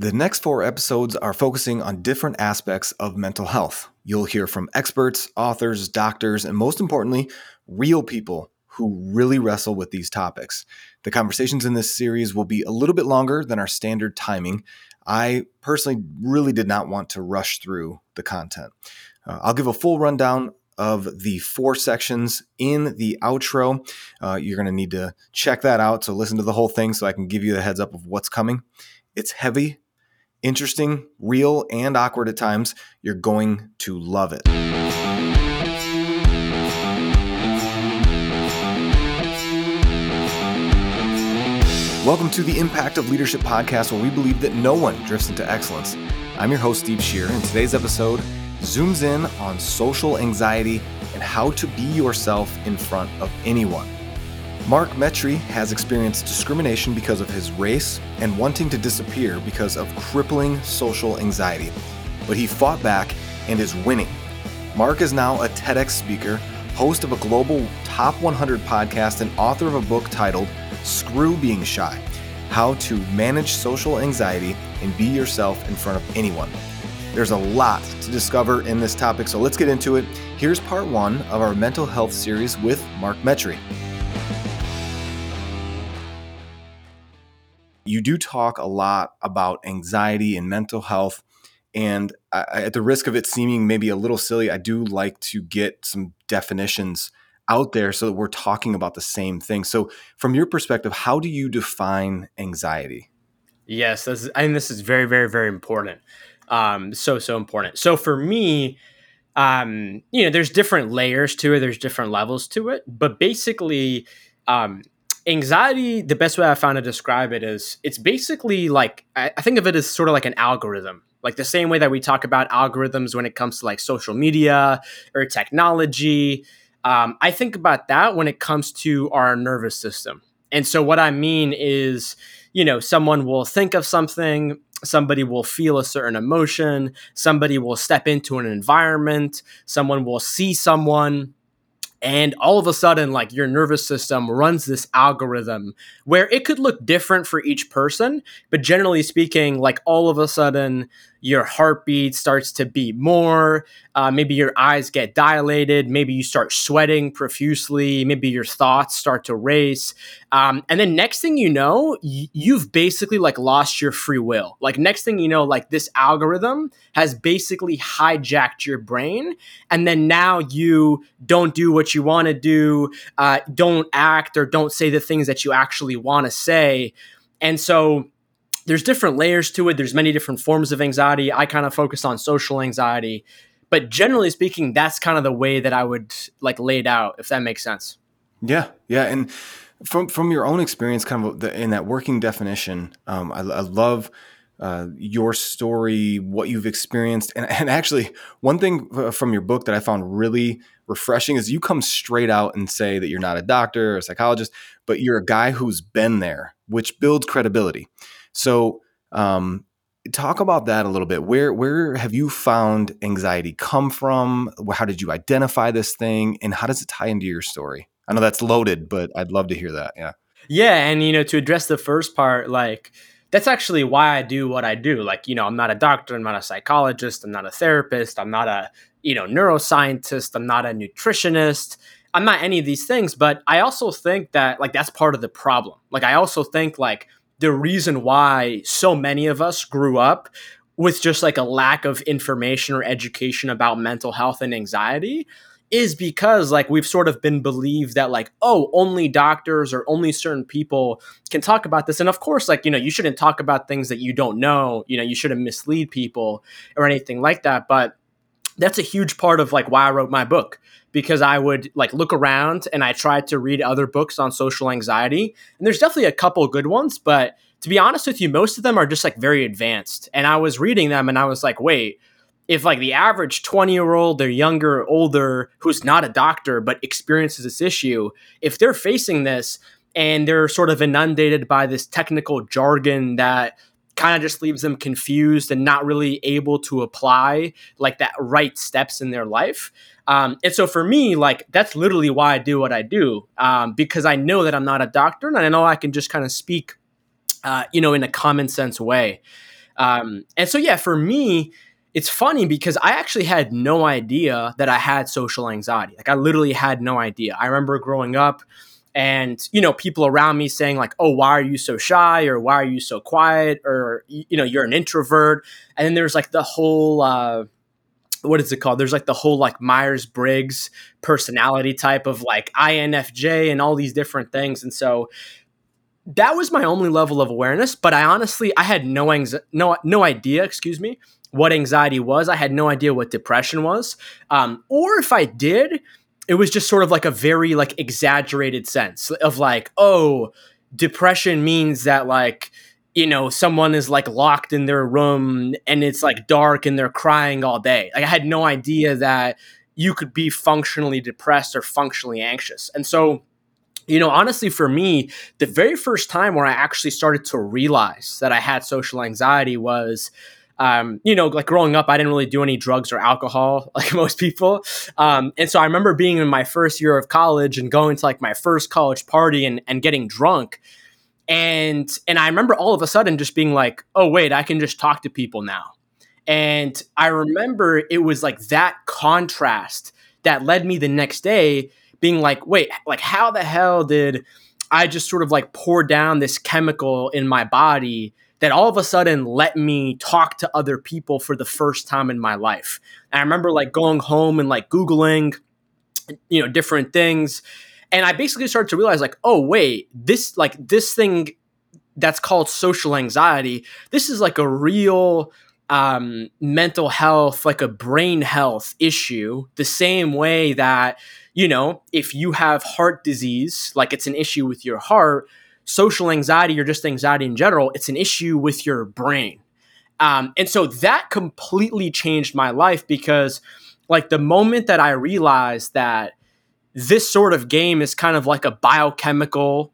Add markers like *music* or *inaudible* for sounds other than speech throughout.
The next four episodes are focusing on different aspects of mental health. You'll hear from experts, authors, doctors, and most importantly, real people who really wrestle with these topics. The conversations in this series will be a little bit longer than our standard timing. I personally really did not want to rush through the content. Uh, I'll give a full rundown of the four sections in the outro. Uh, you're going to need to check that out. So listen to the whole thing so I can give you the heads up of what's coming. It's heavy, interesting, real, and awkward at times. You're going to love it. Welcome to the Impact of Leadership podcast, where we believe that no one drifts into excellence. I'm your host, Steve Shear, and today's episode zooms in on social anxiety and how to be yourself in front of anyone. Mark Metry has experienced discrimination because of his race and wanting to disappear because of crippling social anxiety. But he fought back and is winning. Mark is now a TEDx speaker, host of a global top 100 podcast, and author of a book titled Screw Being Shy How to Manage Social Anxiety and Be Yourself in Front of Anyone. There's a lot to discover in this topic, so let's get into it. Here's part one of our mental health series with Mark Metry. You do talk a lot about anxiety and mental health. And I, at the risk of it seeming maybe a little silly, I do like to get some definitions out there so that we're talking about the same thing. So, from your perspective, how do you define anxiety? Yes, this and this is very, very, very important. Um, so, so important. So, for me, um, you know, there's different layers to it. There's different levels to it, but basically, um, anxiety. The best way I found to describe it is, it's basically like I, think of it as sort of like an algorithm like the same way that we talk about algorithms when it comes to like social media or technology um, I think about that when it comes to our nervous system. And so, what I mean is, you know, someone will think of something, somebody will feel a certain emotion, somebody will step into an environment, someone will see someone, and all of a sudden like your nervous system runs this algorithm where it could look different for each person but generally speaking like all of a sudden your heartbeat starts to beat more uh, maybe your eyes get dilated maybe you start sweating profusely maybe your thoughts start to race. Um, and then next thing you know y- you've basically like lost your free will. Like next thing you know like this algorithm has basically hijacked your brain and then now you don't do what you want to do uh, don't act or don't say the things that you actually want to say. And so there's different layers to it. There's many different forms of anxiety. I kind of focus on social anxiety, but generally speaking, that's kind of the way that I would like lay it out, if that makes sense. Yeah, yeah, and from from your own experience, kind of the, in that working definition, um, I, I, love. Uh, your story, what you've experienced, and, and actually, one thing uh, from your book that I found really refreshing is you come straight out and say that you're not a doctor or a psychologist, but you're a guy who's been there, which builds credibility. So, um, talk about that a little bit. Where where have you found anxiety come from? How did you identify this thing, and how does it tie into your story? I know that's loaded, but I'd love to hear that. Yeah. Yeah, and you know, to address the first part, like that's actually why I do what I do. Like, you know, I'm not a doctor, I'm not a psychologist, I'm not a therapist, I'm not a, you know, neuroscientist, I'm not a nutritionist. I'm not any of these things, but I also think that like that's part of the problem. Like I also think like the reason why so many of us grew up with just like a lack of information or education about mental health and anxiety is because like we've sort of been believed that like oh only doctors or only certain people can talk about this. And of course like you know you shouldn't talk about things that you don't know. You know you shouldn't mislead people or anything like that. But that's a huge part of like why I wrote my book because I would like look around and I tried to read other books on social anxiety. And there's definitely a couple good ones, but to be honest with you, most of them are just like very advanced. And I was reading them and I was like, wait, if like the average 20 year old or younger or older who's not a doctor but experiences this issue, if they're facing this and they're sort of inundated by this technical jargon that kind of just leaves them confused and not really able to apply like that right steps in their life. Um, and so for me, like that's literally why I do what I do um, because I know that I'm not a doctor and I know I can just kind of speak, uh, you know, in a common sense way. Um, and so, yeah, for me, it's funny because I actually had no idea that I had social anxiety. Like, I literally had no idea. I remember growing up and you know people around me saying like oh why are you so shy or why are you so quiet or you know you're an introvert and then there's like the whole uh what is it called? There's like the whole like Myers Briggs personality type of like INFJ and all these different things. And so that was my only level of awareness. But I honestly, I had no anxiety, no no idea, excuse me, what anxiety was. I had no idea what depression was, um, or if I did, it was just sort of like a very like exaggerated sense of like, oh, depression means that like you know someone is like locked in their room and it's like dark and they're crying all day. Like i had no idea that you could be functionally depressed or functionally anxious. And so you know honestly for me the very first time where i actually started to realize that i had social anxiety was um, you know, like growing up, I didn't really do any drugs or alcohol *laughs* like most people. Um, and so I remember being in my first year of college and going to like my first college party and, and getting drunk and and I remember all of a sudden just being like, oh wait, I can just talk to people now. And I remember it was like that contrast that led me the next day being like, wait, like how the hell did I just sort of like pour down this chemical in my body that all of a sudden let me talk to other people for the first time in my life. And I remember like going home and like Googling, you know, different things and I basically started to realize like, oh wait, this like this thing that's called social anxiety. This is like a real um, mental health, like a brain health issue. The same way that you know, if you have heart disease, like it's an issue with your heart. Social anxiety or just anxiety in general, it's an issue with your brain. Um, and so that completely changed my life because, like, the moment that I realized that this sort of game is kind of like a biochemical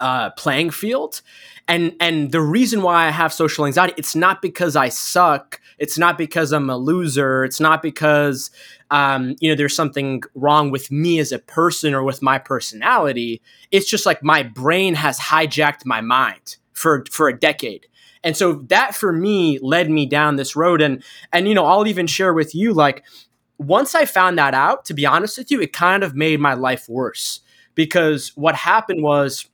uh, playing field. And and the reason why I have social anxiety, it's not because I suck. It's not because I'm a loser. It's not because um, you know there's something wrong with me as a person or with my personality. It's just like my brain has hijacked my mind for for a decade. And so that for me led me down this road. And and you know, I'll even share with you like once I found that out, to be honest with you, it kind of made my life worse because what happened was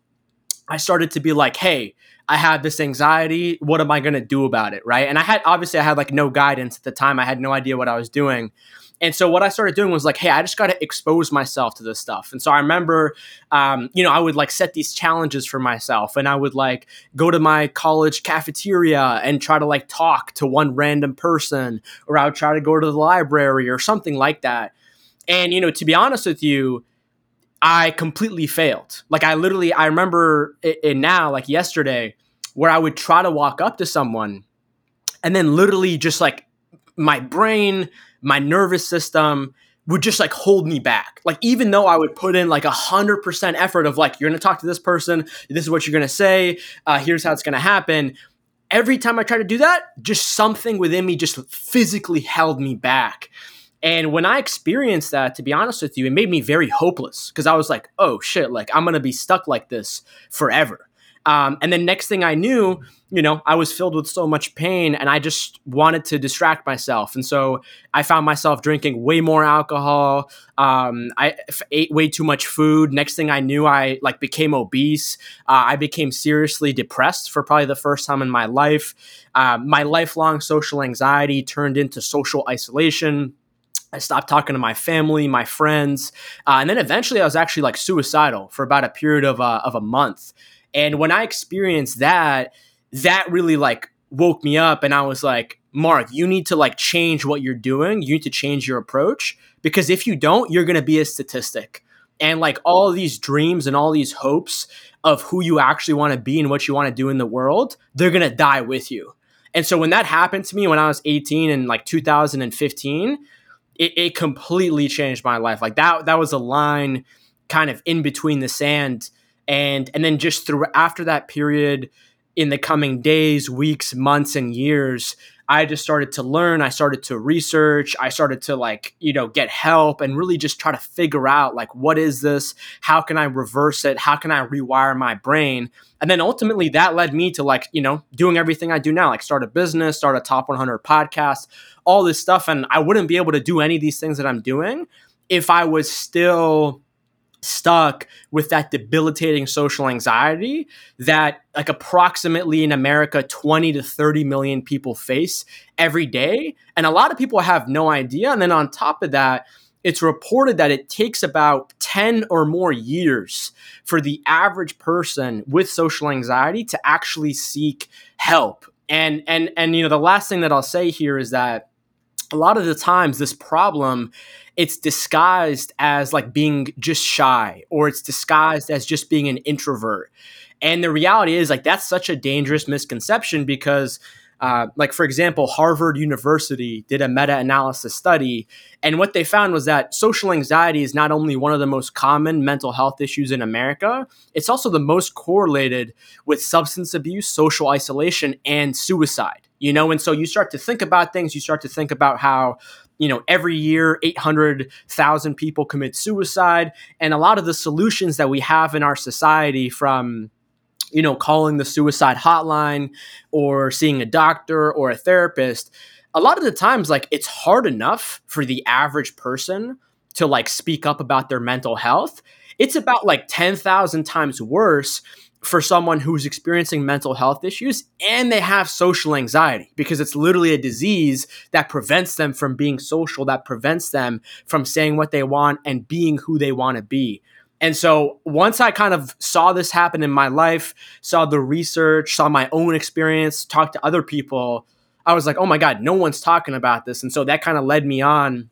I started to be like, hey, I had this anxiety. What am I going to do about it? Right. And I had, obviously, I had like no guidance at the time. I had no idea what I was doing. And so what I started doing was like, hey, I just got to expose myself to this stuff. And so I remember, um, you know, I would like set these challenges for myself, and I would like go to my college cafeteria and try to like talk to one random person, or I would try to go to the library or something like that. And you know, to be honest with you, I completely failed. Like I literally, I remember it, it now, like yesterday, where I would try to walk up to someone, and then literally just like my brain my nervous system would just like hold me back. Like even though I would put in like a hundred percent effort of like you're gonna talk to this person, this is what you're gonna say, uh, here's how it's gonna happen. Every time I try to do that, just something within me just physically held me back. And when I experienced that, to be honest with you, it made me very hopeless because I was like, oh shit, like I'm gonna be stuck like this forever. Um, and then next thing I knew, you know, I was filled with so much pain and I just wanted to distract myself. And so I found myself drinking way more alcohol. Um, I f- ate way too much food. Next thing I knew, I like became obese. Uh, I became seriously depressed for probably the first time in my life. Uh, my lifelong social anxiety turned into social isolation. I stopped talking to my family, my friends, uh, and then eventually I was actually like suicidal for about a period of uh, of a month. And when I experienced that, that really like woke me up and I was like, Mark, you need to like change what you're doing. You need to change your approach because if you don't, you're going to be a statistic. And like all these dreams and all these hopes of who you actually want to be and what you want to do in the world, they're going to die with you. And so when that happened to me when I was 18 in like 2015, it, it completely changed my life. Like that, that was a line kind of in between the sand and and then just through after that period in the coming days, weeks, months, and years, I just started to learn. I started to research. I started to like, you know, get help and really just try to figure out like, what is this? How can I reverse it? How can I rewire my brain? And then ultimately that led me to like, you know, doing everything I do now, like start a business, start a top 100 podcast, all this stuff. And I wouldn't be able to do any of these things that I'm doing if I was still stuck with that debilitating social anxiety that like approximately in America 20 to 30 million people face every day and a lot of people have no idea and then on top of that it's reported that it takes about 10 or more years for the average person with social anxiety to actually seek help and and and you know the last thing that I'll say here is that a lot of the times this problem it's disguised as like being just shy or it's disguised as just being an introvert. And the reality is like that's such a dangerous misconception because uh, like for example harvard university did a meta-analysis study and what they found was that social anxiety is not only one of the most common mental health issues in america it's also the most correlated with substance abuse social isolation and suicide you know and so you start to think about things. You start to think about how you know every year 800,000 people commit suicide and a lot of the solutions that we have in our society from you know calling the suicide hotline or seeing a doctor or a therapist a lot of the times like it's hard enough for the average person to like speak up about their mental health. It's about like 10,000 times worse for someone who's experiencing mental health issues and they have social anxiety because it's literally a disease that prevents them from being social, that prevents them from saying what they want and being who they want to be. And so once I kind of saw this happen in my life, saw the research, saw my own experience, talked to other people, I was like, oh my God, no one's talking about this. And so that kind of led me on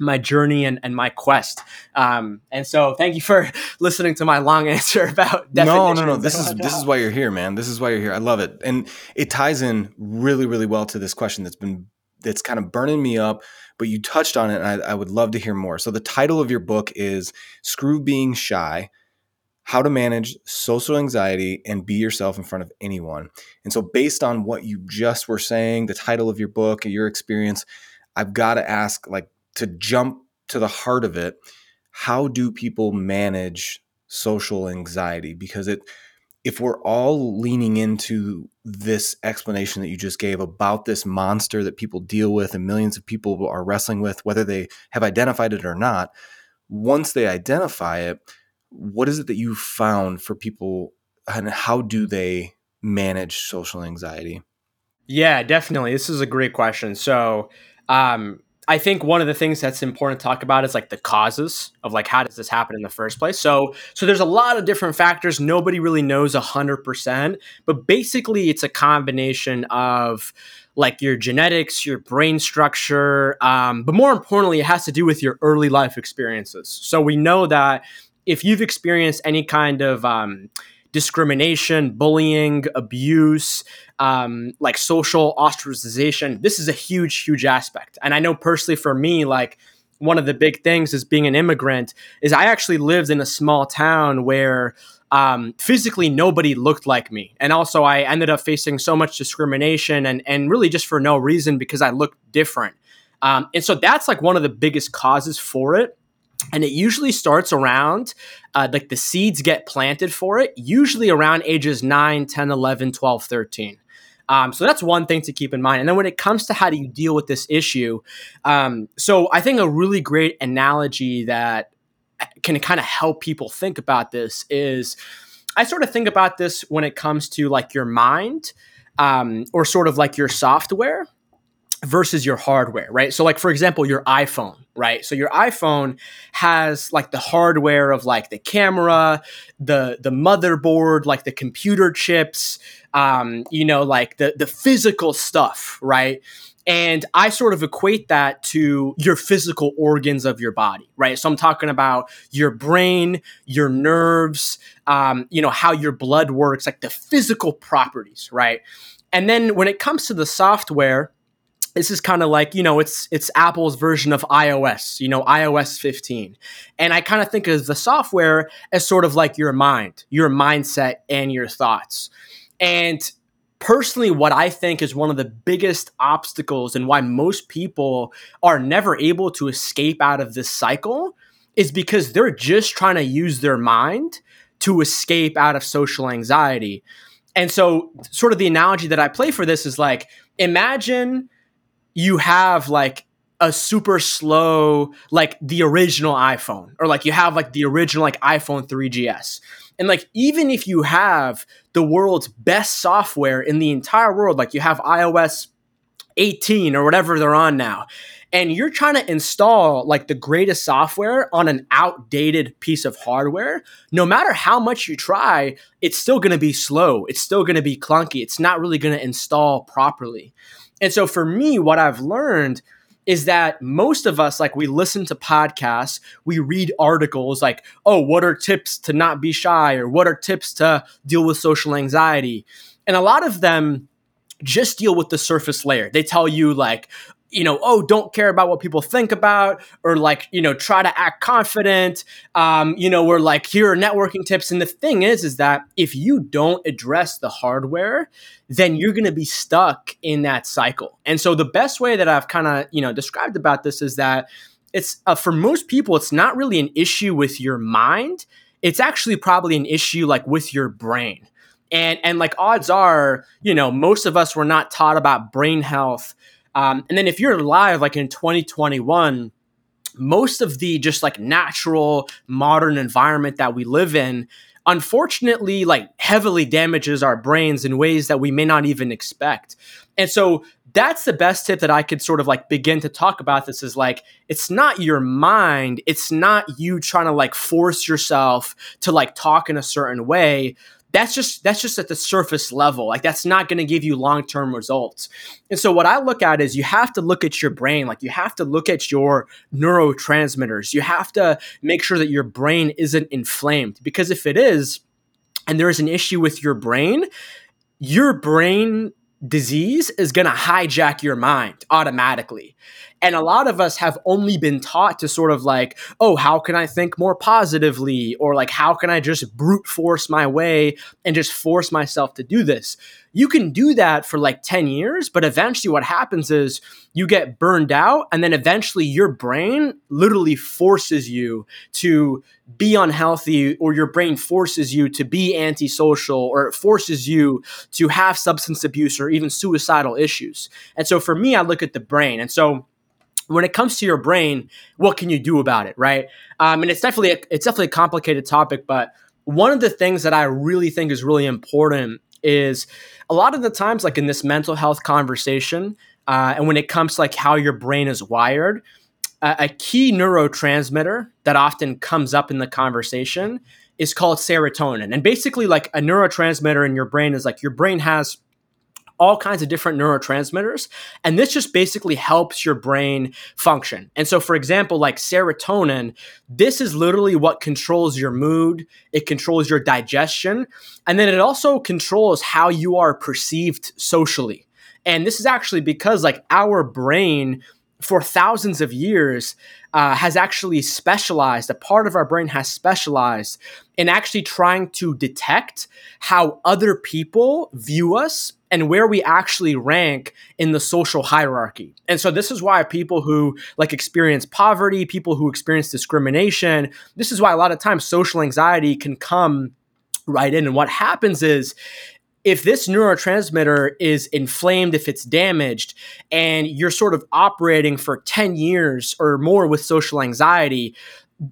my journey and, and my quest. Um, and so thank you for *laughs* listening to my long *laughs* answer about definition. No, no, no. This is this is why you're here, man. This is why you're here. I love it. And it ties in really, really well to this question that's been that's kind of burning me up, but you touched on it and I, I would love to hear more. So the title of your book is Screw Being Shy. How to manage social anxiety and be yourself in front of anyone. And so, based on what you just were saying, the title of your book, your experience, I've got to ask, like, to jump to the heart of it, how do people manage social anxiety? Because it if we're all leaning into this explanation that you just gave about this monster that people deal with and millions of people are wrestling with, whether they have identified it or not, once they identify it, what is it that you found for people and how do they manage social anxiety? Yeah, definitely. This is a great question. So, um, I think one of the things that's important to talk about is like the causes of like how does this happen in the first place. So so there's a lot of different factors. Nobody really knows hundred percent, but basically it's a combination of like your genetics, your brain structure, um, but more importantly, it has to do with your early life experiences. So we know that if you've experienced any kind of um, discrimination, bullying, abuse, um, like social ostracization. This is a huge, huge aspect. And I know personally for me, like one of the big things is being an immigrant is I actually lived in a small town where um, physically nobody looked like me. And also I ended up facing so much discrimination and, and really just for no reason because I looked different. Um, and so that's like one of the biggest causes for it and it usually starts around uh, like the seeds get planted for it usually around ages 9 10 11 12 13 um, so that's one thing to keep in mind. And then when it comes to how do you deal with this issue um, so i think a really great analogy that can kind of help people think about this is i sort of think about this when it comes to like your mind um, or sort of like your software versus your hardware, right? So like for example, your iPhone, right? So your iPhone has like the hardware of like the camera, the the motherboard, like the computer chips, um, you know, like the the physical stuff, right? And I sort of equate that to your physical organs of your body, right? So I'm talking about your brain, your nerves, um, you know, how your blood works, like the physical properties, right? And then when it comes to the software, this is kind of like you know it's it's apple's version of ios you know ios 15 and i kind of think of the software as sort of like your mind your mindset and your thoughts and personally what I think is one of the biggest obstacles and why most people are never able to escape out of this cycle is because they're just trying to use their mind to escape out of social anxiety. And so, sort of the analogy that I play for this is like imagine you have like a super slow, like the original iPhone, or like you have like the original like iPhone 3GS. And like even if you have the world's best software in the entire world, like you have iOS 18 or whatever they're on now, and you're trying to install like the greatest software on an outdated piece of hardware, no matter how much you try, it's still going to be slow. It's still going to be clunky. It's not really going to install properly. And so for me, what I've learned is that most of us like we listen to podcasts we read articles like oh what are tips to not be shy or what are tips to deal with social anxiety and a lot of them just deal with the surface layer they tell you like you know, oh, don't care about what people think about, or like, you know, try to act confident. Um, you know, we're like, here are networking tips. And the thing is, is that if you don't address the hardware, then you're going to be stuck in that cycle. And so the best way that I've kind of, you know, described about this is that it's uh, for most people, it's not really an issue with your mind. It's actually probably an issue like with your brain. And, and like odds are, you know, most of us were not taught about brain health um, and then if you're alive, like in 2021, most of the just like natural modern environment that we live in, unfortunately, like heavily damages our brains in ways that we may not even expect. And so that's the best tip that I could sort of like begin to talk about this is like it's not your mind, it's not you trying to like force yourself to like talk in a certain way that's just that's just at the surface level. Like that's not going to give you long-term results. And so what i look at is you have to look at your brain. Like you have to look at your neurotransmitters. You have to make sure that your brain isn't inflamed because if it is and there is an issue with your brain your brain disease is going to hijack your mind automatically and a lot of us have only been taught to sort of like, oh, how can I think more positively? Or like, how can I just brute force my way and just force myself to do this? You can do that for like 10 years, but eventually what happens is you get burned out, and then eventually your brain literally forces you to be unhealthy, or your brain forces you to be antisocial, or it forces you to have substance abuse or even suicidal issues. And so for me, I look at the brain. And so when it comes to your brain, what can you do about it, right? Um, and it's definitely a, it's definitely a complicated topic, but one of the things that I really think is really important is a lot of the times, like in this mental health conversation, uh, and when it comes to like how your brain is wired, uh, a key neurotransmitter that often comes up in the conversation is called serotonin. And basically, like a neurotransmitter in your brain is like your brain has all kinds of different neurotransmitters. And this just basically helps your brain function. And so, for example, like serotonin, this is literally what controls your mood, it controls your digestion, and then it also controls how you are perceived socially. And this is actually because, like, our brain for thousands of years uh, has actually specialized, a part of our brain has specialized in actually trying to detect how other people view us and where we actually rank in the social hierarchy. And so this is why people who like experience poverty, people who experience discrimination, this is why a lot of times social anxiety can come right in. And what happens is if this neurotransmitter is inflamed, if it's damaged, and you're sort of operating for 10 years or more with social anxiety,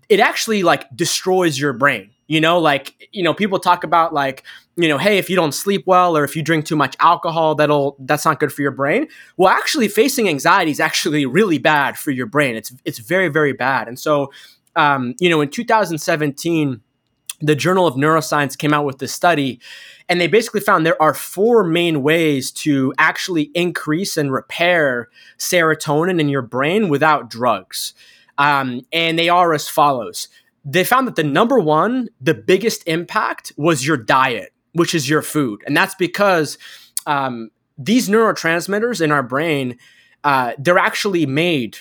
it actually like destroys your brain. You know, like, you know, people talk about like, you know, hey, if you don't sleep well or if you drink too much alcohol, that'll that's not good for your brain. Well, actually facing anxiety is actually really bad for your brain. It's it's very, very bad. And so um, you know, in 2017, the Journal of Neuroscience came out with this study, and they basically found there are four main ways to actually increase and repair serotonin in your brain without drugs. Um, and they are as follows they found that the number one, the biggest impact was your diet, which is your food. And that's because um, these neurotransmitters in our brain, uh, they're actually made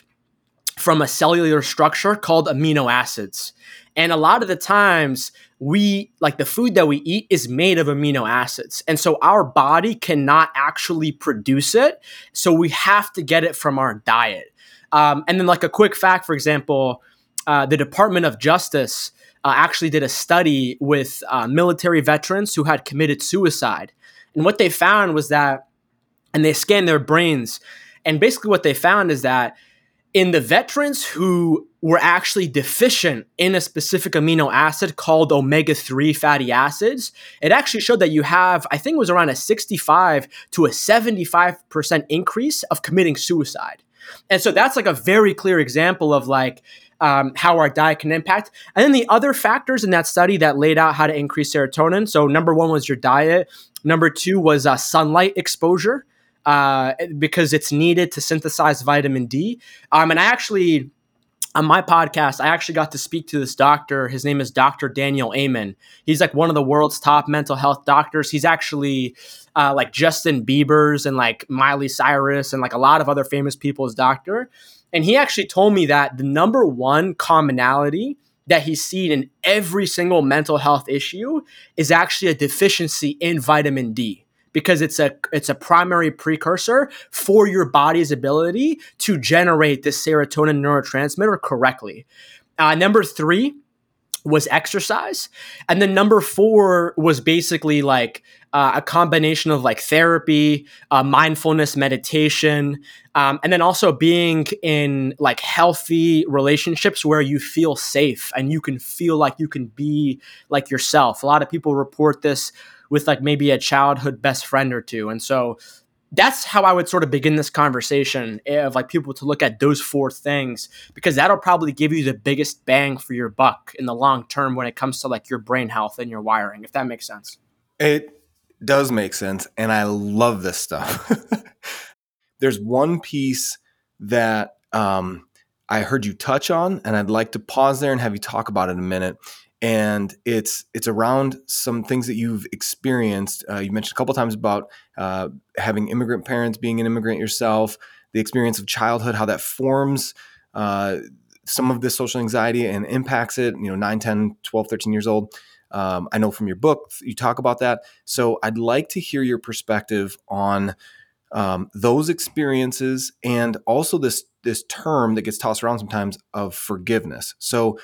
from a cellular structure called amino acids. And a lot of the times, we like the food that we eat is made of amino acids. And so our body cannot actually produce it. So we have to get it from our diet. Um, and then, like a quick fact, for example, uh, the Department of Justice uh, actually did a study with uh, military veterans who had committed suicide. And what they found was that, and they scanned their brains. And basically, what they found is that in the veterans who were actually deficient in a specific amino acid called omega 3 fatty acids, it actually showed that you have, I think it was around a 65 to a 75% increase of committing suicide. And so that's like a very clear example of like um, how our diet can impact. And then the other factors in that study that laid out how to increase serotonin. So number one was your diet. Number two was uh, sunlight exposure. Uh, because it's needed to synthesize vitamin D. Um, and I actually, on my podcast, I actually got to speak to this doctor. His name is Dr. Daniel Amen. He's like one of the world's top mental health doctors. He's actually uh, like Justin Bieber's and like Miley Cyrus and like a lot of other famous people's doctor. And he actually told me that the number one commonality that he's seen in every single mental health issue is actually a deficiency in vitamin D because it's a it's a primary precursor for your body's ability to generate the serotonin neurotransmitter correctly. Uh, number three was exercise, and then number four was basically like uh, a combination of like therapy, uh, mindfulness, meditation, um, and then also being in like healthy relationships where you feel safe and you can feel like you can be like yourself. A lot of people report this with like maybe a childhood best friend or two. And so that's how I would sort of begin this conversation of like people to look at those four things because that'll probably give you the biggest bang for your buck in the long term when it comes to like your brain health and your wiring, if that makes sense. It does make sense. And I love this stuff. *laughs* There's one piece that um, I heard you touch on, and I'd like to pause there and have you talk about it a minute and it's it's around some things that you've experienced. Uh, you mentioned a couple times about uh, having immigrant parents, being an immigrant yourself, the experience of childhood, how that forms uh, some of this social anxiety and impacts it. You know, 9, 10, 12, 13 years old. Um, I know from your book you talk about that. So I'd like to hear your perspective on um, those experiences and also this this term that gets tossed around sometimes of forgiveness. So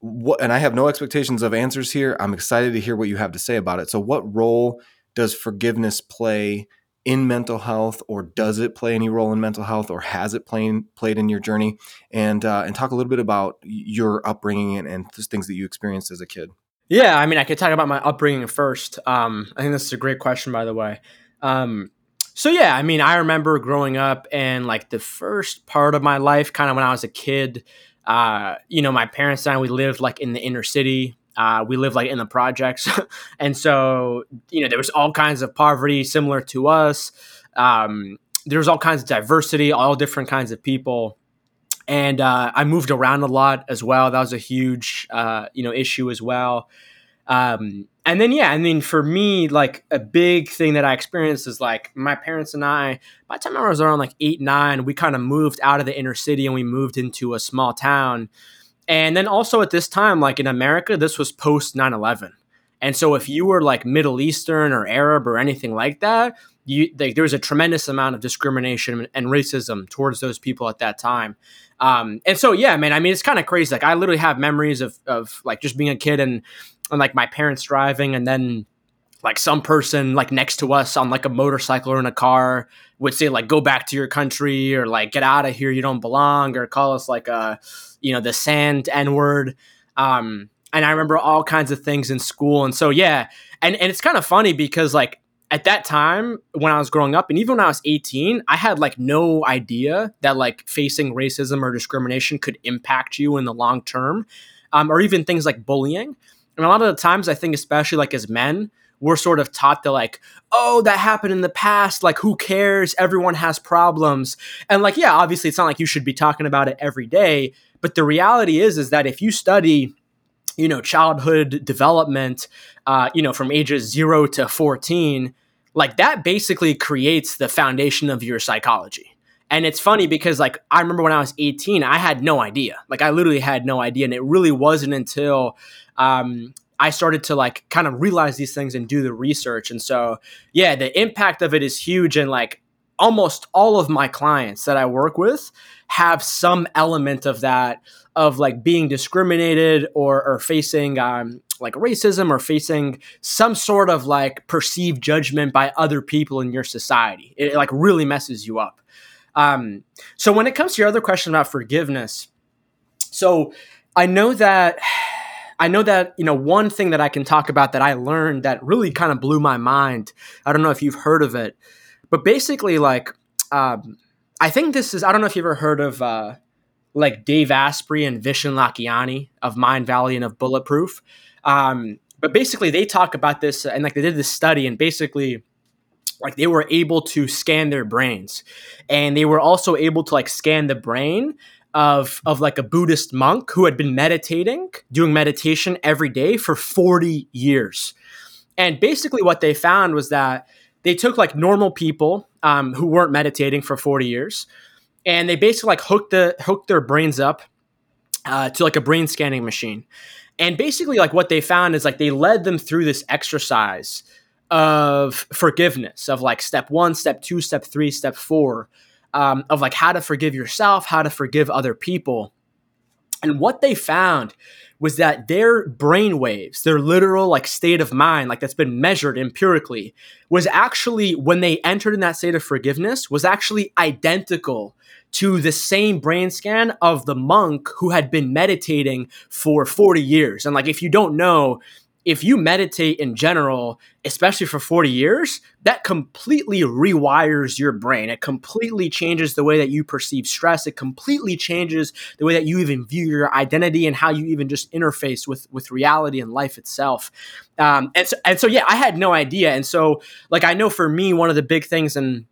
what and I have no expectations of answers here. I'm excited to hear what you have to say about it. So what role does forgiveness play in mental health or does it play any role in mental health or has it playing, played in your journey and uh, and talk a little bit about your upbringing and, and things that you experienced as a kid yeah i mean i could talk about my upbringing first um, i think this is a great question by the way um, so yeah i mean i remember growing up and like the first part of my life kind of when i was a kid uh, you know, my parents and I, we lived like in the inner city. Uh, we lived like in the projects. *laughs* and so, you know, there was all kinds of poverty similar to us. Um, there was all kinds of diversity, all different kinds of people. And uh, I moved around a lot as well. That was a huge, uh, you know, issue as well. Um, and then yeah, I mean for me, like a big thing that I experienced is like my parents and I, by the time I was around like eight, nine, we kind of moved out of the inner city and we moved into a small town. And then also at this time, like in America, this was post 9-11. And so if you were like Middle Eastern or Arab or anything like that, you there was a tremendous amount of discrimination and racism towards those people at that time. Um, and so yeah, man, I mean it's kind of crazy. Like I literally have memories of of like just being a kid and and like my parents driving and then like some person like next to us on like a motorcycle or in a car would say like go back to your country or like get out of here you don't belong or call us like a you know the sand n word um and i remember all kinds of things in school and so yeah and and it's kind of funny because like at that time when i was growing up and even when i was 18 i had like no idea that like facing racism or discrimination could impact you in the long term um, or even things like bullying and a lot of the times, I think, especially like as men, we're sort of taught to like, oh, that happened in the past. Like, who cares? Everyone has problems. And like, yeah, obviously, it's not like you should be talking about it every day. But the reality is, is that if you study, you know, childhood development, uh, you know, from ages zero to 14, like that basically creates the foundation of your psychology. And it's funny because like I remember when I was 18, I had no idea. Like I literally had no idea. And it really wasn't until um, I started to like kind of realize these things and do the research. And so, yeah, the impact of it is huge. And like almost all of my clients that I work with have some element of that of like being discriminated or, or facing um, like racism or facing some sort of like perceived judgment by other people in your society. It, like really messes you up. Um, so when it comes to your other question about forgiveness, so I know that I know that you know one thing that I can talk about that I learned that really kind of blew my mind. I don't know if you've heard of it, but basically, like um, I think this is I don't know if you've ever heard of uh, like Dave Asprey and Vishen Lakhiani of Mindvalley and of Bulletproof. Um, but basically, they talk about this and like they did this study and basically like they were able to scan their brains and they were also able to like scan the brain of of like a buddhist monk who had been meditating doing meditation every day for 40 years and basically what they found was that they took like normal people um, who weren't meditating for 40 years and they basically like hooked the hooked their brains up uh, to like a brain scanning machine and basically like what they found is like they led them through this exercise of forgiveness of like step one, step two, step three, step four, um, of like how to forgive yourself, how to forgive other people. And what they found was that their brain waves, their literal like state of mind, like that's been measured empirically, was actually when they entered in that state of forgiveness, was actually identical to the same brain scan of the monk who had been meditating for 40 years. And like if you don't know, if you meditate in general, especially for 40 years, that completely rewires your brain. It completely changes the way that you perceive stress. It completely changes the way that you even view your identity and how you even just interface with with reality and life itself. Um, and so, and so, yeah, I had no idea. And so, like, I know for me, one of the big things and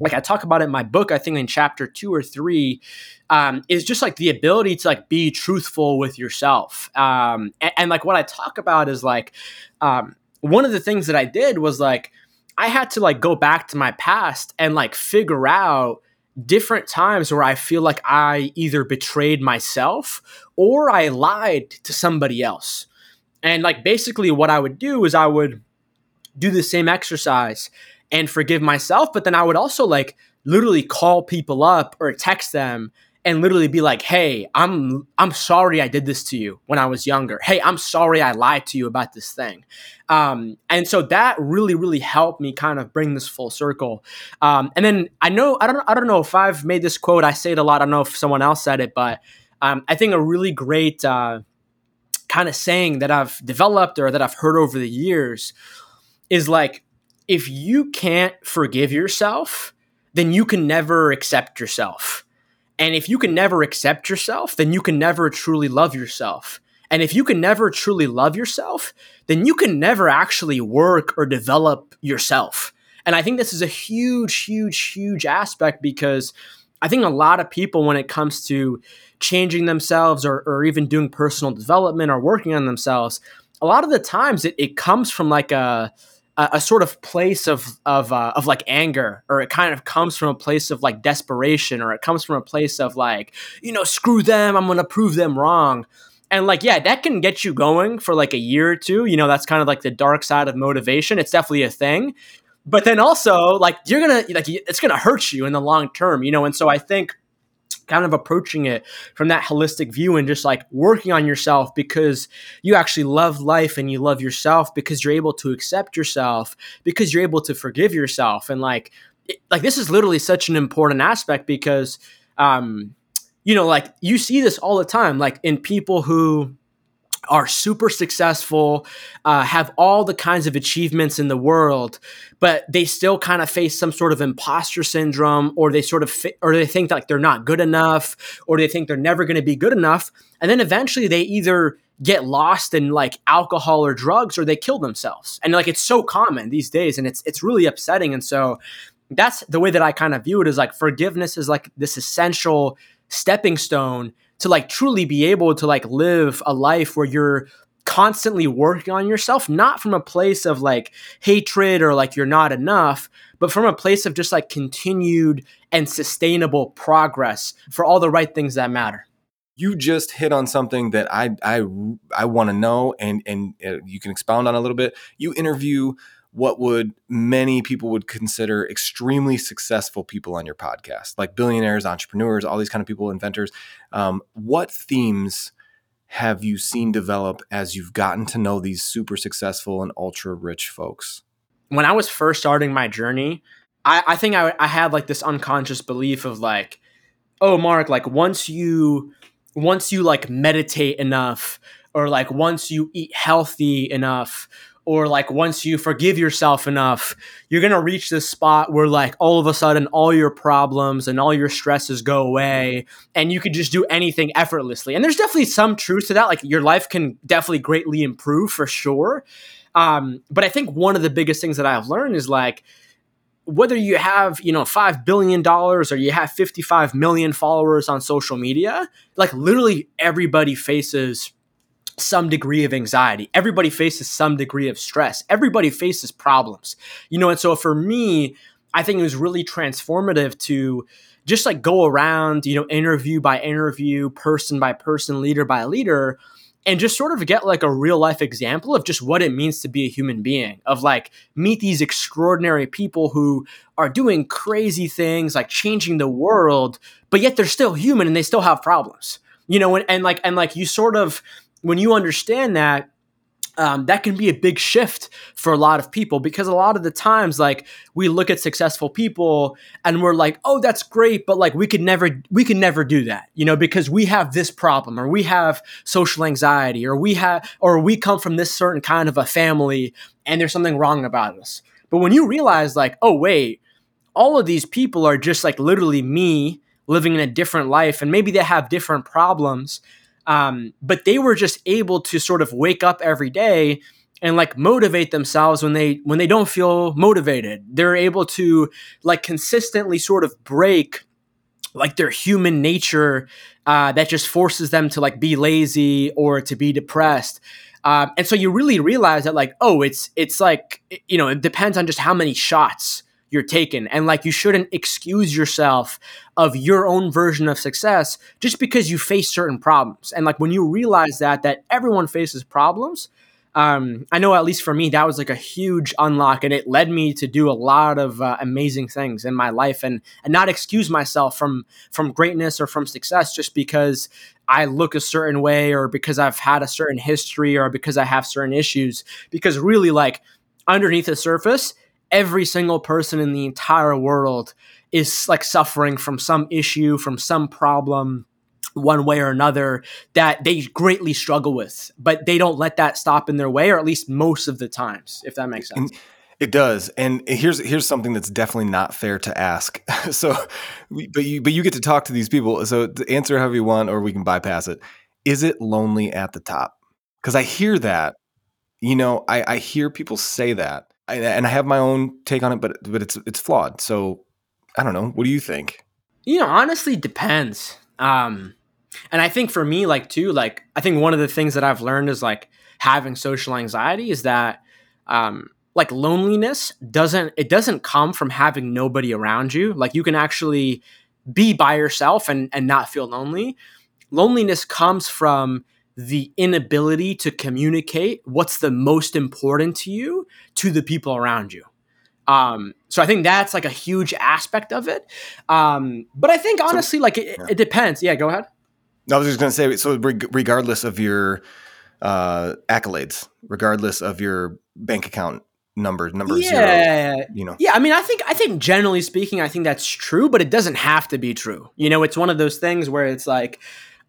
like I talk about in my book, I think in chapter two or three, um, is just like the ability to like be truthful with yourself. Um, and, and, like what I talk about is like um, one of the things that I did was like I had to like go back to my past and like figure out different times where I feel like I either betrayed myself or I lied to somebody else. And like basically what I would do is I would do the same exercise and forgive myself. But then I would also like literally call people up or text them and literally be like, "Hey, I'm I'm sorry I did this to you when I was younger. Hey, I'm sorry I lied to you about this thing." Um, and so that really really helped me kind of bring this full circle. Um, and then I know I don't I don't know if I've made this quote. I say it a lot. I don't know if someone else said it, but um, I think a really great uh, kind of saying that I've developed or that I've heard over the years is like if you can't forgive yourself, then you can never accept yourself. And if you can never accept yourself, then you can never truly love yourself. And if you can never truly love yourself, then you can never actually work or develop yourself. And I think this is a huge, huge, huge aspect because I think a lot of people, when it comes to changing themselves or, or even doing personal development or working on themselves, a lot of the times it, it comes from like a, a, a sort of place of of uh, of like anger, or it kind of comes from a place of like desperation, or it comes from a place of like you know screw them, I'm gonna prove them wrong. And like, yeah, that can get you going for like a year or two. You know, that's kind of like the dark side of motivation. It's definitely a thing. But then also, like, you're gonna like it's gonna hurt you in the long term, you know. And so I think kind of approaching it from that holistic view and just like working on yourself because you actually love life and you love yourself because you're able to accept yourself because you're able to forgive yourself. And like it, like this is literally such an important aspect because um you know like you see this all the time like in people who are super successful, uh, have all the kinds of achievements in the world, but they still kind of face some sort of imposter syndrome, or they sort of, fi- or they think like they're not good enough, or they think they're never going to be good enough, and then eventually they either get lost in like alcohol or drugs, or they kill themselves, and like it's so common these days, and it's it's really upsetting, and so that's the way that I kind of view it is like forgiveness is like this essential stepping stone to like truly be able to like live a life where you're constantly working on yourself, not from a place of like hatred or like you're not enough, but from a place of just like continued and sustainable progress for all the right things that matter. You just hit on something that I I I want to know, and and uh, you can expound on a little bit. You interview what would many people would consider extremely successful people on your podcast, like billionaires, entrepreneurs, all these kind of people, inventors. Um, what themes have you seen develop as you've gotten to know these super successful and ultra rich folks? When I was first starting my journey, I, I think I, I had like this unconscious belief of like, oh, Mark, like once you once you like meditate enough, or like once you eat healthy enough, or like once you forgive yourself enough, you're going to reach this spot where like all of a sudden all your problems and all your stresses go away and you can just do anything effortlessly. And there's definitely some truth to that. Like your life can definitely greatly improve for sure. Um, but I think one of the biggest things that I've learned is like, whether you have you know five billion dollars or you have 55 million followers on social media like literally everybody faces some degree of anxiety. Everybody faces some degree of stress. Everybody faces problems. You know, and so for me, I think it was really transformative to just like go around, you know, interview by interview, person by person, leader by leader, and just sort of get like a real life example of just what it means to be a human being, of like meet these extraordinary people who are doing crazy things, like changing the world, but yet they're still human and they still have problems. You know, and, and like and like you sort of when you understand that, um, that can be a big shift for a lot of people because a lot of the times like we look at successful people and we're like oh that's great but like we could never we could never do that you know because we have this problem or we have social anxiety or we have or we come from this certain kind of a family and there's something wrong about us. But when you realize like oh wait all of these people are just like literally me living in a different life and maybe they have different problems um, but they were just able to sort of wake up every day and like motivate themselves when they when they don't feel motivated. They're able to like consistently sort of break like their human nature uh, that just forces them to like be lazy or to be depressed. Um, and so you really realize that like oh it's it's like you know it depends on just how many shots you're taken. and like you shouldn't excuse yourself of your own version of success just because you face certain problems and like when you realize that that everyone faces problems um, I know at least for me that was like a huge unlock, and it led me to do a lot of uh, amazing things in my life, and and not excuse myself from from greatness or from success just because I look a certain way or because I've had a certain history or because I have certain issues. Because really, like underneath the surface, every single person in the entire world is like suffering from some issue, from some problem one way or another that they greatly struggle with, but they don't let that stop in their way, or at least most of the times, if that makes sense. It does, and here's here's something that's definitely not fair to ask. *laughs* so, but you but you get to talk to these people. So answer however you want, or we can bypass it. Is it lonely at the top? Because I hear that, you know, I, I hear people say that, and I have my own take on it, but but it's it's flawed. So I don't know. What do you think? You know, honestly, depends. Um, and I think for me, like too, like I think one of the things that I've learned is like having social anxiety is that um, like loneliness doesn't it doesn't come from having nobody around you. Like you can actually be by yourself and and not feel lonely. Loneliness comes from the inability to communicate what's the most important to you to the people around you. Um, so I think that's like a huge aspect of it. Um, but I think honestly, so, like it, yeah. it, depends. Yeah, go ahead. No, I was just going to say, so regardless of your uh, accolades, regardless of your bank account numbers, number yeah. zero, you know. Yeah, I mean, I think I think generally speaking, I think that's true, but it doesn't have to be true. You know, it's one of those things where it's like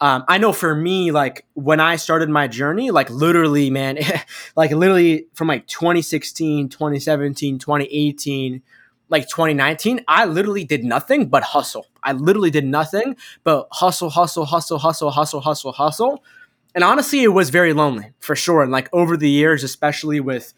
um, I know for me, like when I started my journey, like literally, man, *laughs* like literally from like 2016, 2017, 2018, like 2019, I literally did nothing but hustle. I literally did nothing but hustle, hustle, hustle, hustle, hustle, hustle, hustle. And honestly, it was very lonely for sure. And like over the years, especially with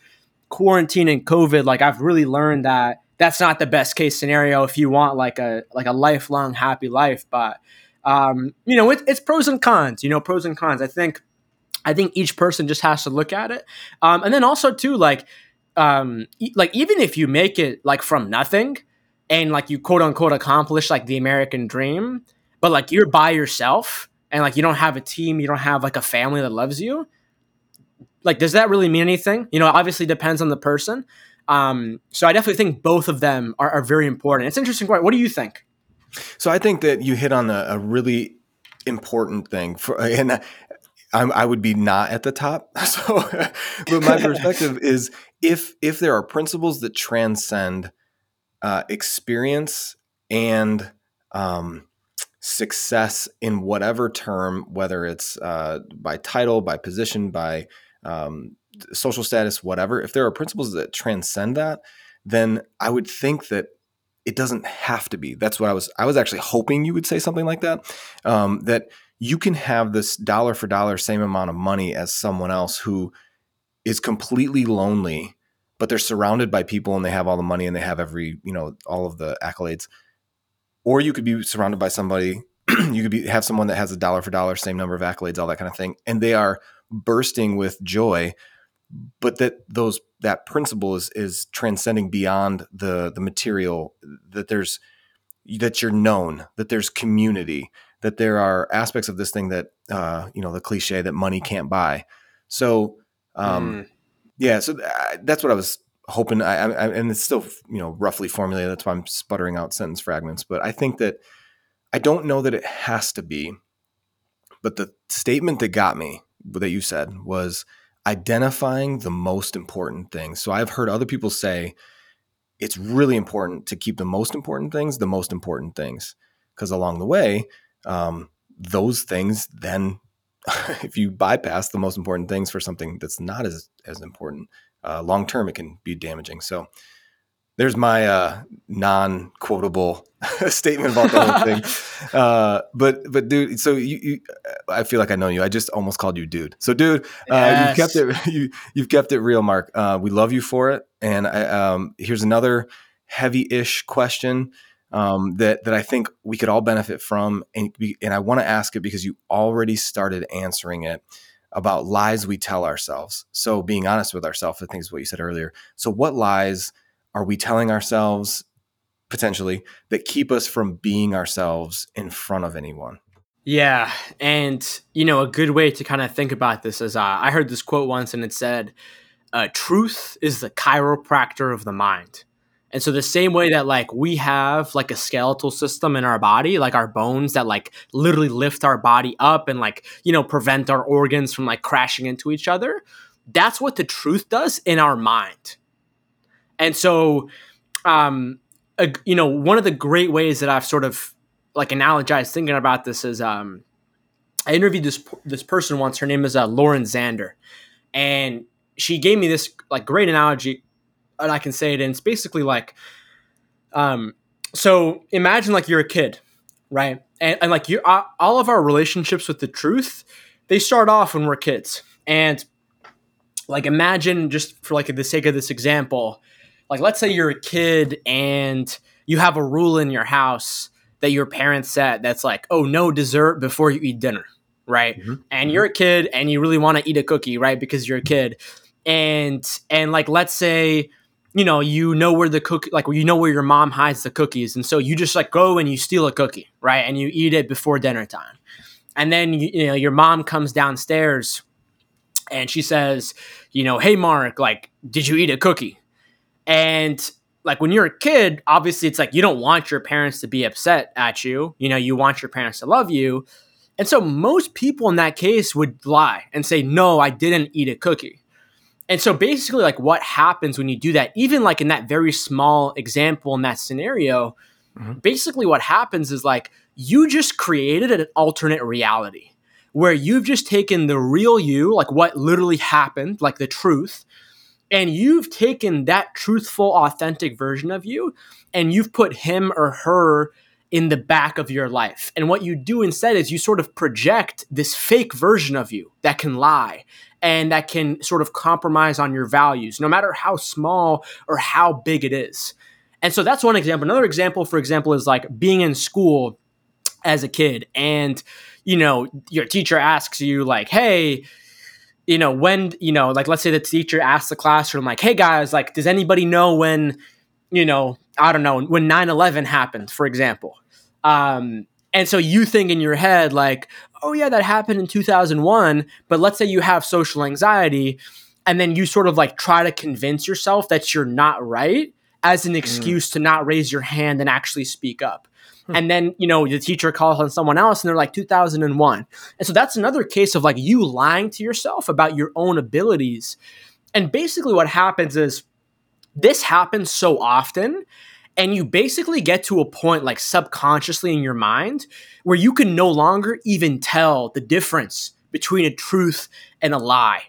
quarantine and COVID, like I've really learned that that's not the best case scenario if you want like a like a lifelong happy life. But um, you know, it, it's pros and cons. You know, pros and cons. I think I think each person just has to look at it. Um, and then also too, like, um, e- like even if you make it like from nothing and like you quote unquote accomplish like the American dream, but like you're by yourself and like you don't have a team, you don't have like a family that loves you. Like, does that really mean anything? You know, obviously depends on the person. Um, so I definitely think both of them are, are very important. It's interesting. What do you think? So I think that you hit on a, a really important thing for, and I'm, i would be not at the top. *laughs* So, but my perspective is if if there are principles that transcend uh, experience and um, success in whatever term, whether it's uh, by title, by position, by um, social status, whatever. If there are principles that transcend that, then I would think that it doesn't have to be. That's what I was. I was actually hoping you would say something like that. Um, that you can have this dollar for dollar same amount of money as someone else who is completely lonely but they're surrounded by people and they have all the money and they have every you know all of the accolades or you could be surrounded by somebody *clears throat* you could be have someone that has a dollar for dollar same number of accolades all that kind of thing and they are bursting with joy but that those that principle is is transcending beyond the the material that there's that you're known that there's community that there are aspects of this thing that uh, you know the cliche that money can't buy. So um, mm. yeah, so th- that's what I was hoping. I, I, and it's still you know roughly formulated. That's why I'm sputtering out sentence fragments. But I think that I don't know that it has to be. But the statement that got me that you said was identifying the most important things. So I've heard other people say it's really important to keep the most important things the most important things because along the way um, those things then *laughs* if you bypass the most important things for something that's not as as important uh, long term it can be damaging so there's my uh, non quotable *laughs* statement about the whole thing. *laughs* Uh, but but dude, so you, you, I feel like I know you. I just almost called you dude. So dude, uh, yes. you've kept it *laughs* you you've kept it real, Mark. Uh, we love you for it. And I, um, here's another heavy-ish question um, that that I think we could all benefit from, and and I want to ask it because you already started answering it about lies we tell ourselves. So being honest with ourselves, I think is what you said earlier. So what lies are we telling ourselves potentially that keep us from being ourselves in front of anyone? Yeah, and you know a good way to kind of think about this is uh, I heard this quote once, and it said, uh, "Truth is the chiropractor of the mind." And so the same way that like we have like a skeletal system in our body, like our bones that like literally lift our body up and like, you know, prevent our organs from like crashing into each other, that's what the truth does in our mind. And so um a, you know, one of the great ways that I've sort of like analogized thinking about this is um I interviewed this this person once. Her name is uh, Lauren Zander, and she gave me this like great analogy and I can say it And It's basically like, um, so imagine like you're a kid, right? And, and like you, uh, all of our relationships with the truth, they start off when we're kids, and like imagine just for like the sake of this example, like let's say you're a kid and you have a rule in your house that your parents set that's like, oh, no dessert before you eat dinner, right? Mm-hmm. And mm-hmm. you're a kid and you really want to eat a cookie, right? Because you're a kid. And and like let's say you know, you know where the cook, like you know where your mom hides the cookies, and so you just like go and you steal a cookie, right, and you eat it before dinner time, and then you, you know your mom comes downstairs, and she says, you know, hey Mark, like, did you eat a cookie? And like when you're a kid, obviously it's like you don't want your parents to be upset at you, you know, you want your parents to love you, and so most people in that case would lie and say, no, I didn't eat a cookie. And so basically, like what happens when you do that, even like in that very small example in that scenario, mm-hmm. basically what happens is like you just created an alternate reality where you've just taken the real you, like what literally happened, like the truth, and you've taken that truthful, authentic version of you and you've put him or her in the back of your life. And what you do instead is you sort of project this fake version of you that can lie and that can sort of compromise on your values, no matter how small or how big it is. And so that's one example. Another example, for example, is like being in school as a kid and you know your teacher asks you like hey you know, when, you know, like let's say the teacher asks the classroom, like, hey guys, like, does anybody know when, you know, I don't know, when 9 11 happened, for example? Um, and so you think in your head, like, oh yeah, that happened in 2001. But let's say you have social anxiety and then you sort of like try to convince yourself that you're not right as an mm. excuse mm. to not raise your hand and actually speak up. Hmm. And then, you know, the teacher calls on someone else and they're like 2001. And so that's another case of like you lying to yourself about your own abilities. And basically what happens is this happens so often and you basically get to a point like subconsciously in your mind where you can no longer even tell the difference between a truth and a lie.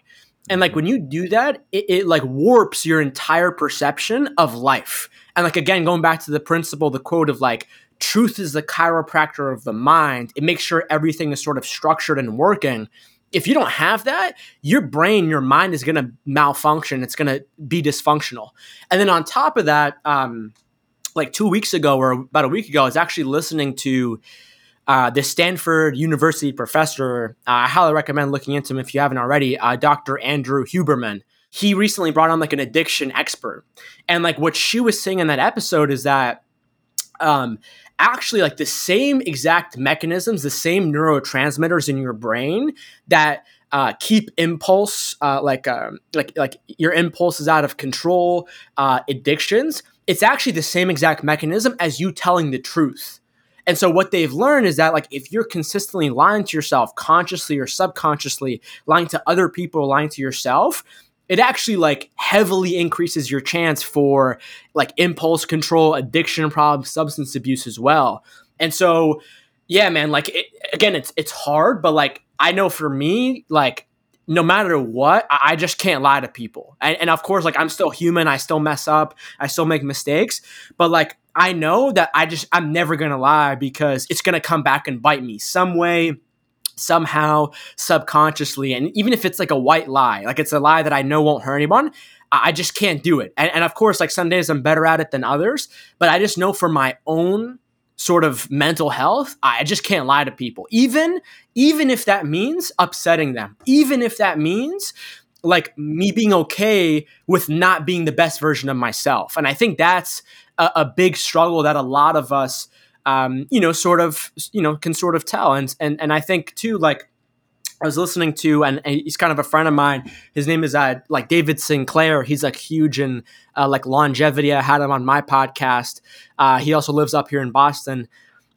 And like when you do that, it, it, like warps your entire perception of life. And like again, going back to the principle, the quote of like truth is the chiropractor of the mind. It makes sure everything is sort of structured and working. If you don't have that, your brain, your mind is going to malfunction. It's going to be dysfunctional. And then on top of that, um, like two weeks ago or about a week ago, I was actually listening to uh, the Stanford University professor. Uh, I highly recommend looking into him if you haven't already. Uh, Dr. Andrew Huberman. He recently brought on like an addiction expert, and like what she was saying in that episode is that um, actually like the same exact mechanisms, the same neurotransmitters in your brain that uh, keep impulse uh, like um, like like your impulse is out of control, uh, addictions. It's actually the same exact mechanism as you telling the truth. And so what they've learned is that like if you're consistently lying to yourself, consciously or subconsciously, lying to other people, lying to yourself, it actually like heavily increases your chance for like impulse control, addiction problems, substance abuse as well. And so, yeah, man, like it, again, it's it's hard, but like I know for me, like no matter what, I, just can't lie to people. And, and of course, like I'm still human, I still mess up, I still make mistakes, but like I know that I just I'm never gonna lie because it's gonna come back and bite me some way somehow subconsciously and even if it's like a white lie like it's a lie that i know won't hurt anyone i just can't do it. And, and of course like some days i'm better at it than others but i just know for my own sort of mental health i just can't lie to people. Even even if that means upsetting them. Even if that means like me being okay with not being the best version of myself. And i think that's a, a big struggle that a lot of us um, you know, sort of, you know, can sort of tell. And and and I think too, like I was listening to, and, he's kind of a friend of mine. His name is uh, like David Sinclair. He's like huge in uh, like longevity. I had him on my podcast. Uh, he also lives up here in Boston.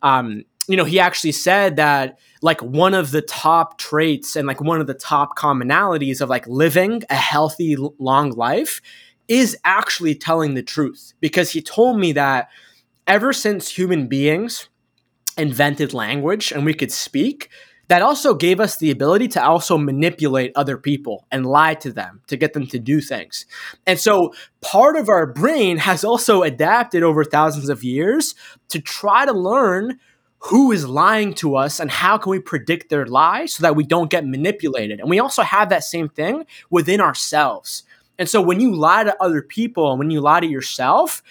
Um, you know, he actually said that like one of the top traits and like one of the top commonalities of like living a healthy, long life is actually telling the truth. Because he told me that ever since human beings invented language and we could speak, that also gave us the ability to also manipulate other people and lie to them to get them to do things. And so part of our brain has also adapted over thousands of years to try to learn who is lying to us and how can we predict their lies so that we don't get manipulated. And we also have that same thing within ourselves. And so when you lie to other people and when you lie to yourself,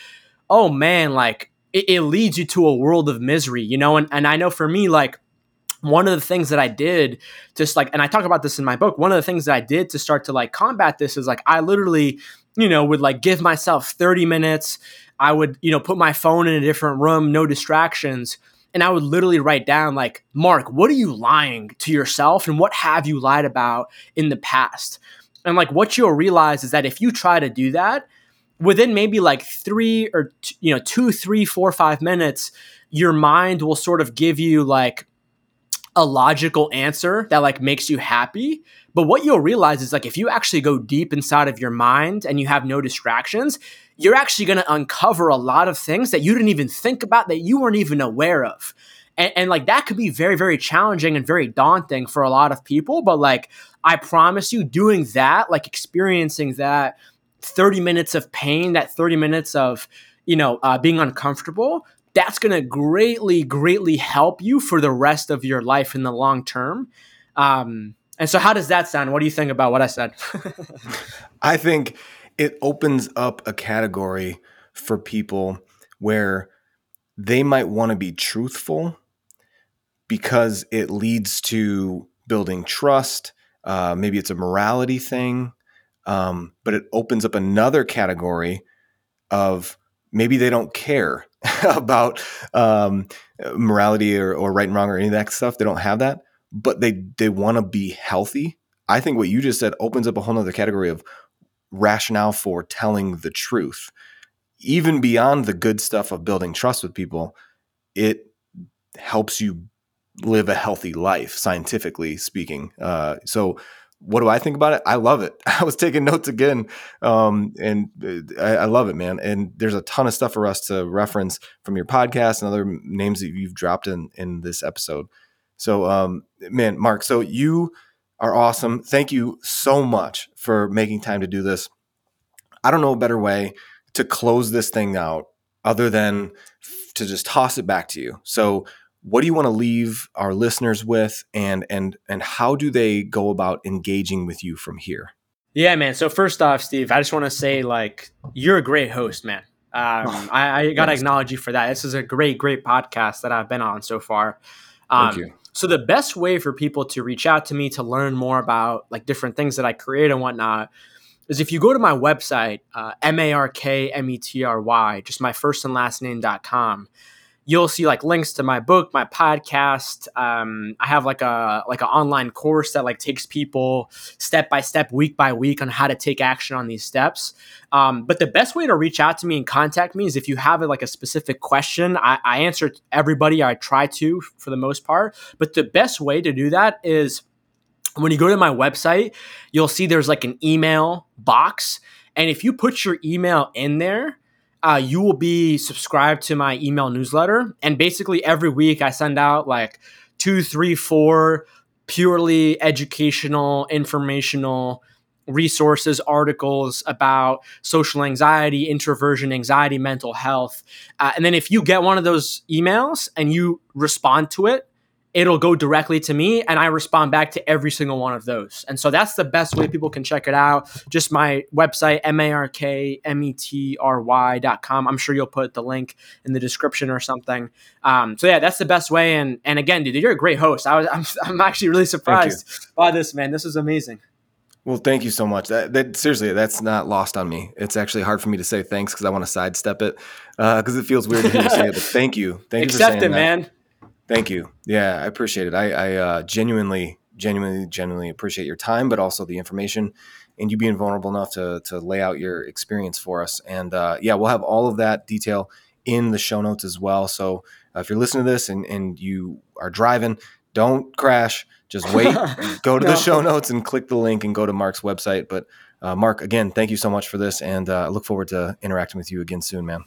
oh man, like it, it leads you to a world of misery, you know? And, and I know for me, like, one of the things that I did just like, and I talk about this in my book, one of the things that I did to start to like combat this is like, I literally, you know, would like give myself 30 minutes. I would, you know, put my phone in a different room, no distractions. And I would literally write down, like, Mark, what are you lying to yourself and what have you lied about in the past? And like, what you'll realize is that if you try to do that, within maybe like three or t- you know two three four five minutes your mind will sort of give you like a logical answer that like makes you happy. But what you'll realize is like if you actually go deep inside of your mind and you have no distractions you're actually going to uncover a lot of things that you didn't even think about that you weren't even aware of. And, and like that could be very very challenging and very daunting for a lot of people but like i promise you doing that like experiencing that 30 minutes of pain, that 30 minutes of, you know, uh, being uncomfortable, that's going to greatly, greatly help you for the rest of your life in the long term. Um, and so, how does that sound? What do you think about what I said? *laughs* I think it opens up a category for people where they might want to be truthful because it leads to building trust, uh, maybe it's a morality thing, um, but it opens up another category of maybe they don't care *laughs* about um, morality or, or right and wrong or any of that stuff. They don't have that, but they they want to be healthy. I think what you just said opens up a whole other category of rationale for telling the truth. Even beyond the good stuff of building trust with people, it helps you live a healthy life, scientifically speaking. Uh, so what do I think about it? I love it. *laughs* I was taking notes again, um, and uh, I, I, love it, man. And there's a ton of stuff for us to reference from your podcast and other names that you've dropped in in this episode. So, um, man, Mark, so you are awesome. Thank you so much for making time to do this. I don't know a better way to close this thing out other than to just toss it back to you. So, what do you want to leave our listeners with and and and how do they go about engaging with you from here? Yeah man. So first off steve i just want to say like you're a great host man. Um, oh, I, I, gotta acknowledge you for that. This is a great great podcast that i've been on so far. Um, Thank you. so the best way for people to reach out to me to learn more about like different things that i create and whatnot is if you go to my website uh, m-a-r-k-m-e-t-r-y just my first and last name.com you'll see like links to my book, my podcast. Um, I have like a like an online course that like takes people step by step, week by week on how to take action on these steps. Um, but the best way to reach out to me and contact me is if you have like a specific question. I, I answer everybody. I try to for the most part. But the best way to do that is when you go to my website, you'll see there's like an email box. And if you put your email in there, uh, you will be subscribed to my email newsletter. And basically, every week I send out like two, three, four purely educational, informational resources, articles about social anxiety, introversion, anxiety, mental health. Uh, and then if you get one of those emails and you respond to it, it'll go directly to me and I respond back to every single one of those. And so that's the best way people can check it out. Just my website, M-A-R-K-M-E-T-R-Y.com. I'm sure you'll put the link in the description or something. Um, so yeah, that's the best way. And, and again, dude, you're a great host. I was, I'm, *laughs* I'm actually really surprised by this, man. This is amazing. Well, thank you so much. That, that, seriously, that's not lost on me. It's actually hard for me to say thanks because I want to sidestep it because uh, it feels weird to hear you say it. But thank you, thank Accept you for saying it, that. man. Thank you. Yeah, I appreciate it. I, I uh, genuinely, genuinely, genuinely appreciate your time, but also the information and you being vulnerable enough to to lay out your experience for us. And uh, yeah, we'll have all of that detail in the show notes as well. So uh, if you're listening to this and, and you are driving, don't crash. Just wait. *laughs* go to no. the show notes and click the link and go to Mark's website. But uh, Mark, again, thank you so much for this, and uh, I look forward to interacting with you again soon, man.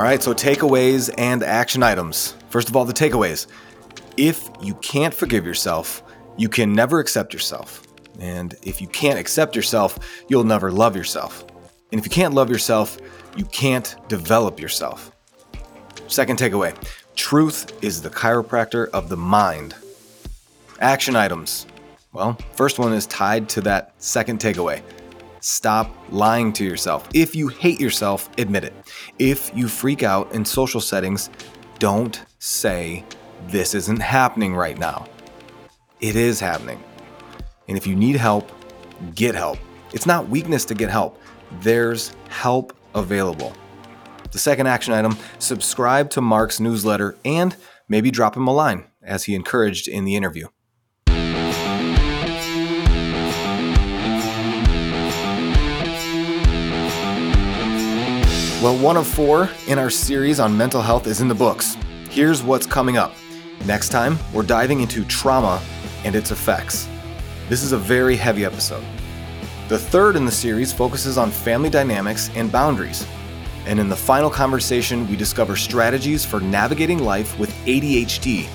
All right, so takeaways and action items. First of all, the takeaways. If you can't forgive yourself, you can never accept yourself. And if you can't accept yourself, you'll never love yourself. And if you can't love yourself, you can't develop yourself. Second takeaway truth is the chiropractor of the mind. Action items. Well, first one is tied to that second takeaway Stop lying to yourself. If you hate yourself, admit it. If you freak out in social settings, don't say, This isn't happening right now. It is happening. And if you need help, get help. It's not weakness to get help, there's help available. The second action item subscribe to Mark's newsletter and maybe drop him a line, as he encouraged in the interview. Well, one of four in our series on mental health is in the books. Here's what's coming up. Next time, we're diving into trauma and its effects. This is a very heavy episode. The third in the series focuses on family dynamics and boundaries. And in the final conversation, we discover strategies for navigating life with ADHD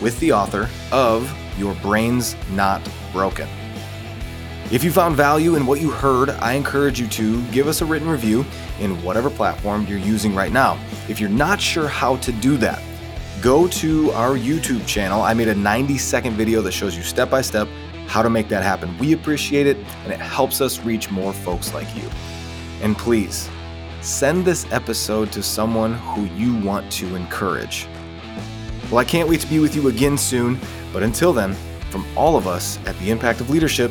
with the author of Your Brain's Not Broken. If you found value in what you heard, I encourage you to give us a written review in whatever platform you're using right now. If you're not sure how to do that, go to our YouTube channel. I made a 90 second video that shows you step by step how to make that happen. We appreciate it and it helps us reach more folks like you. And please, send this episode to someone who you want to encourage. Well, I can't wait to be with you again soon, but until then, from all of us at the Impact of Leadership,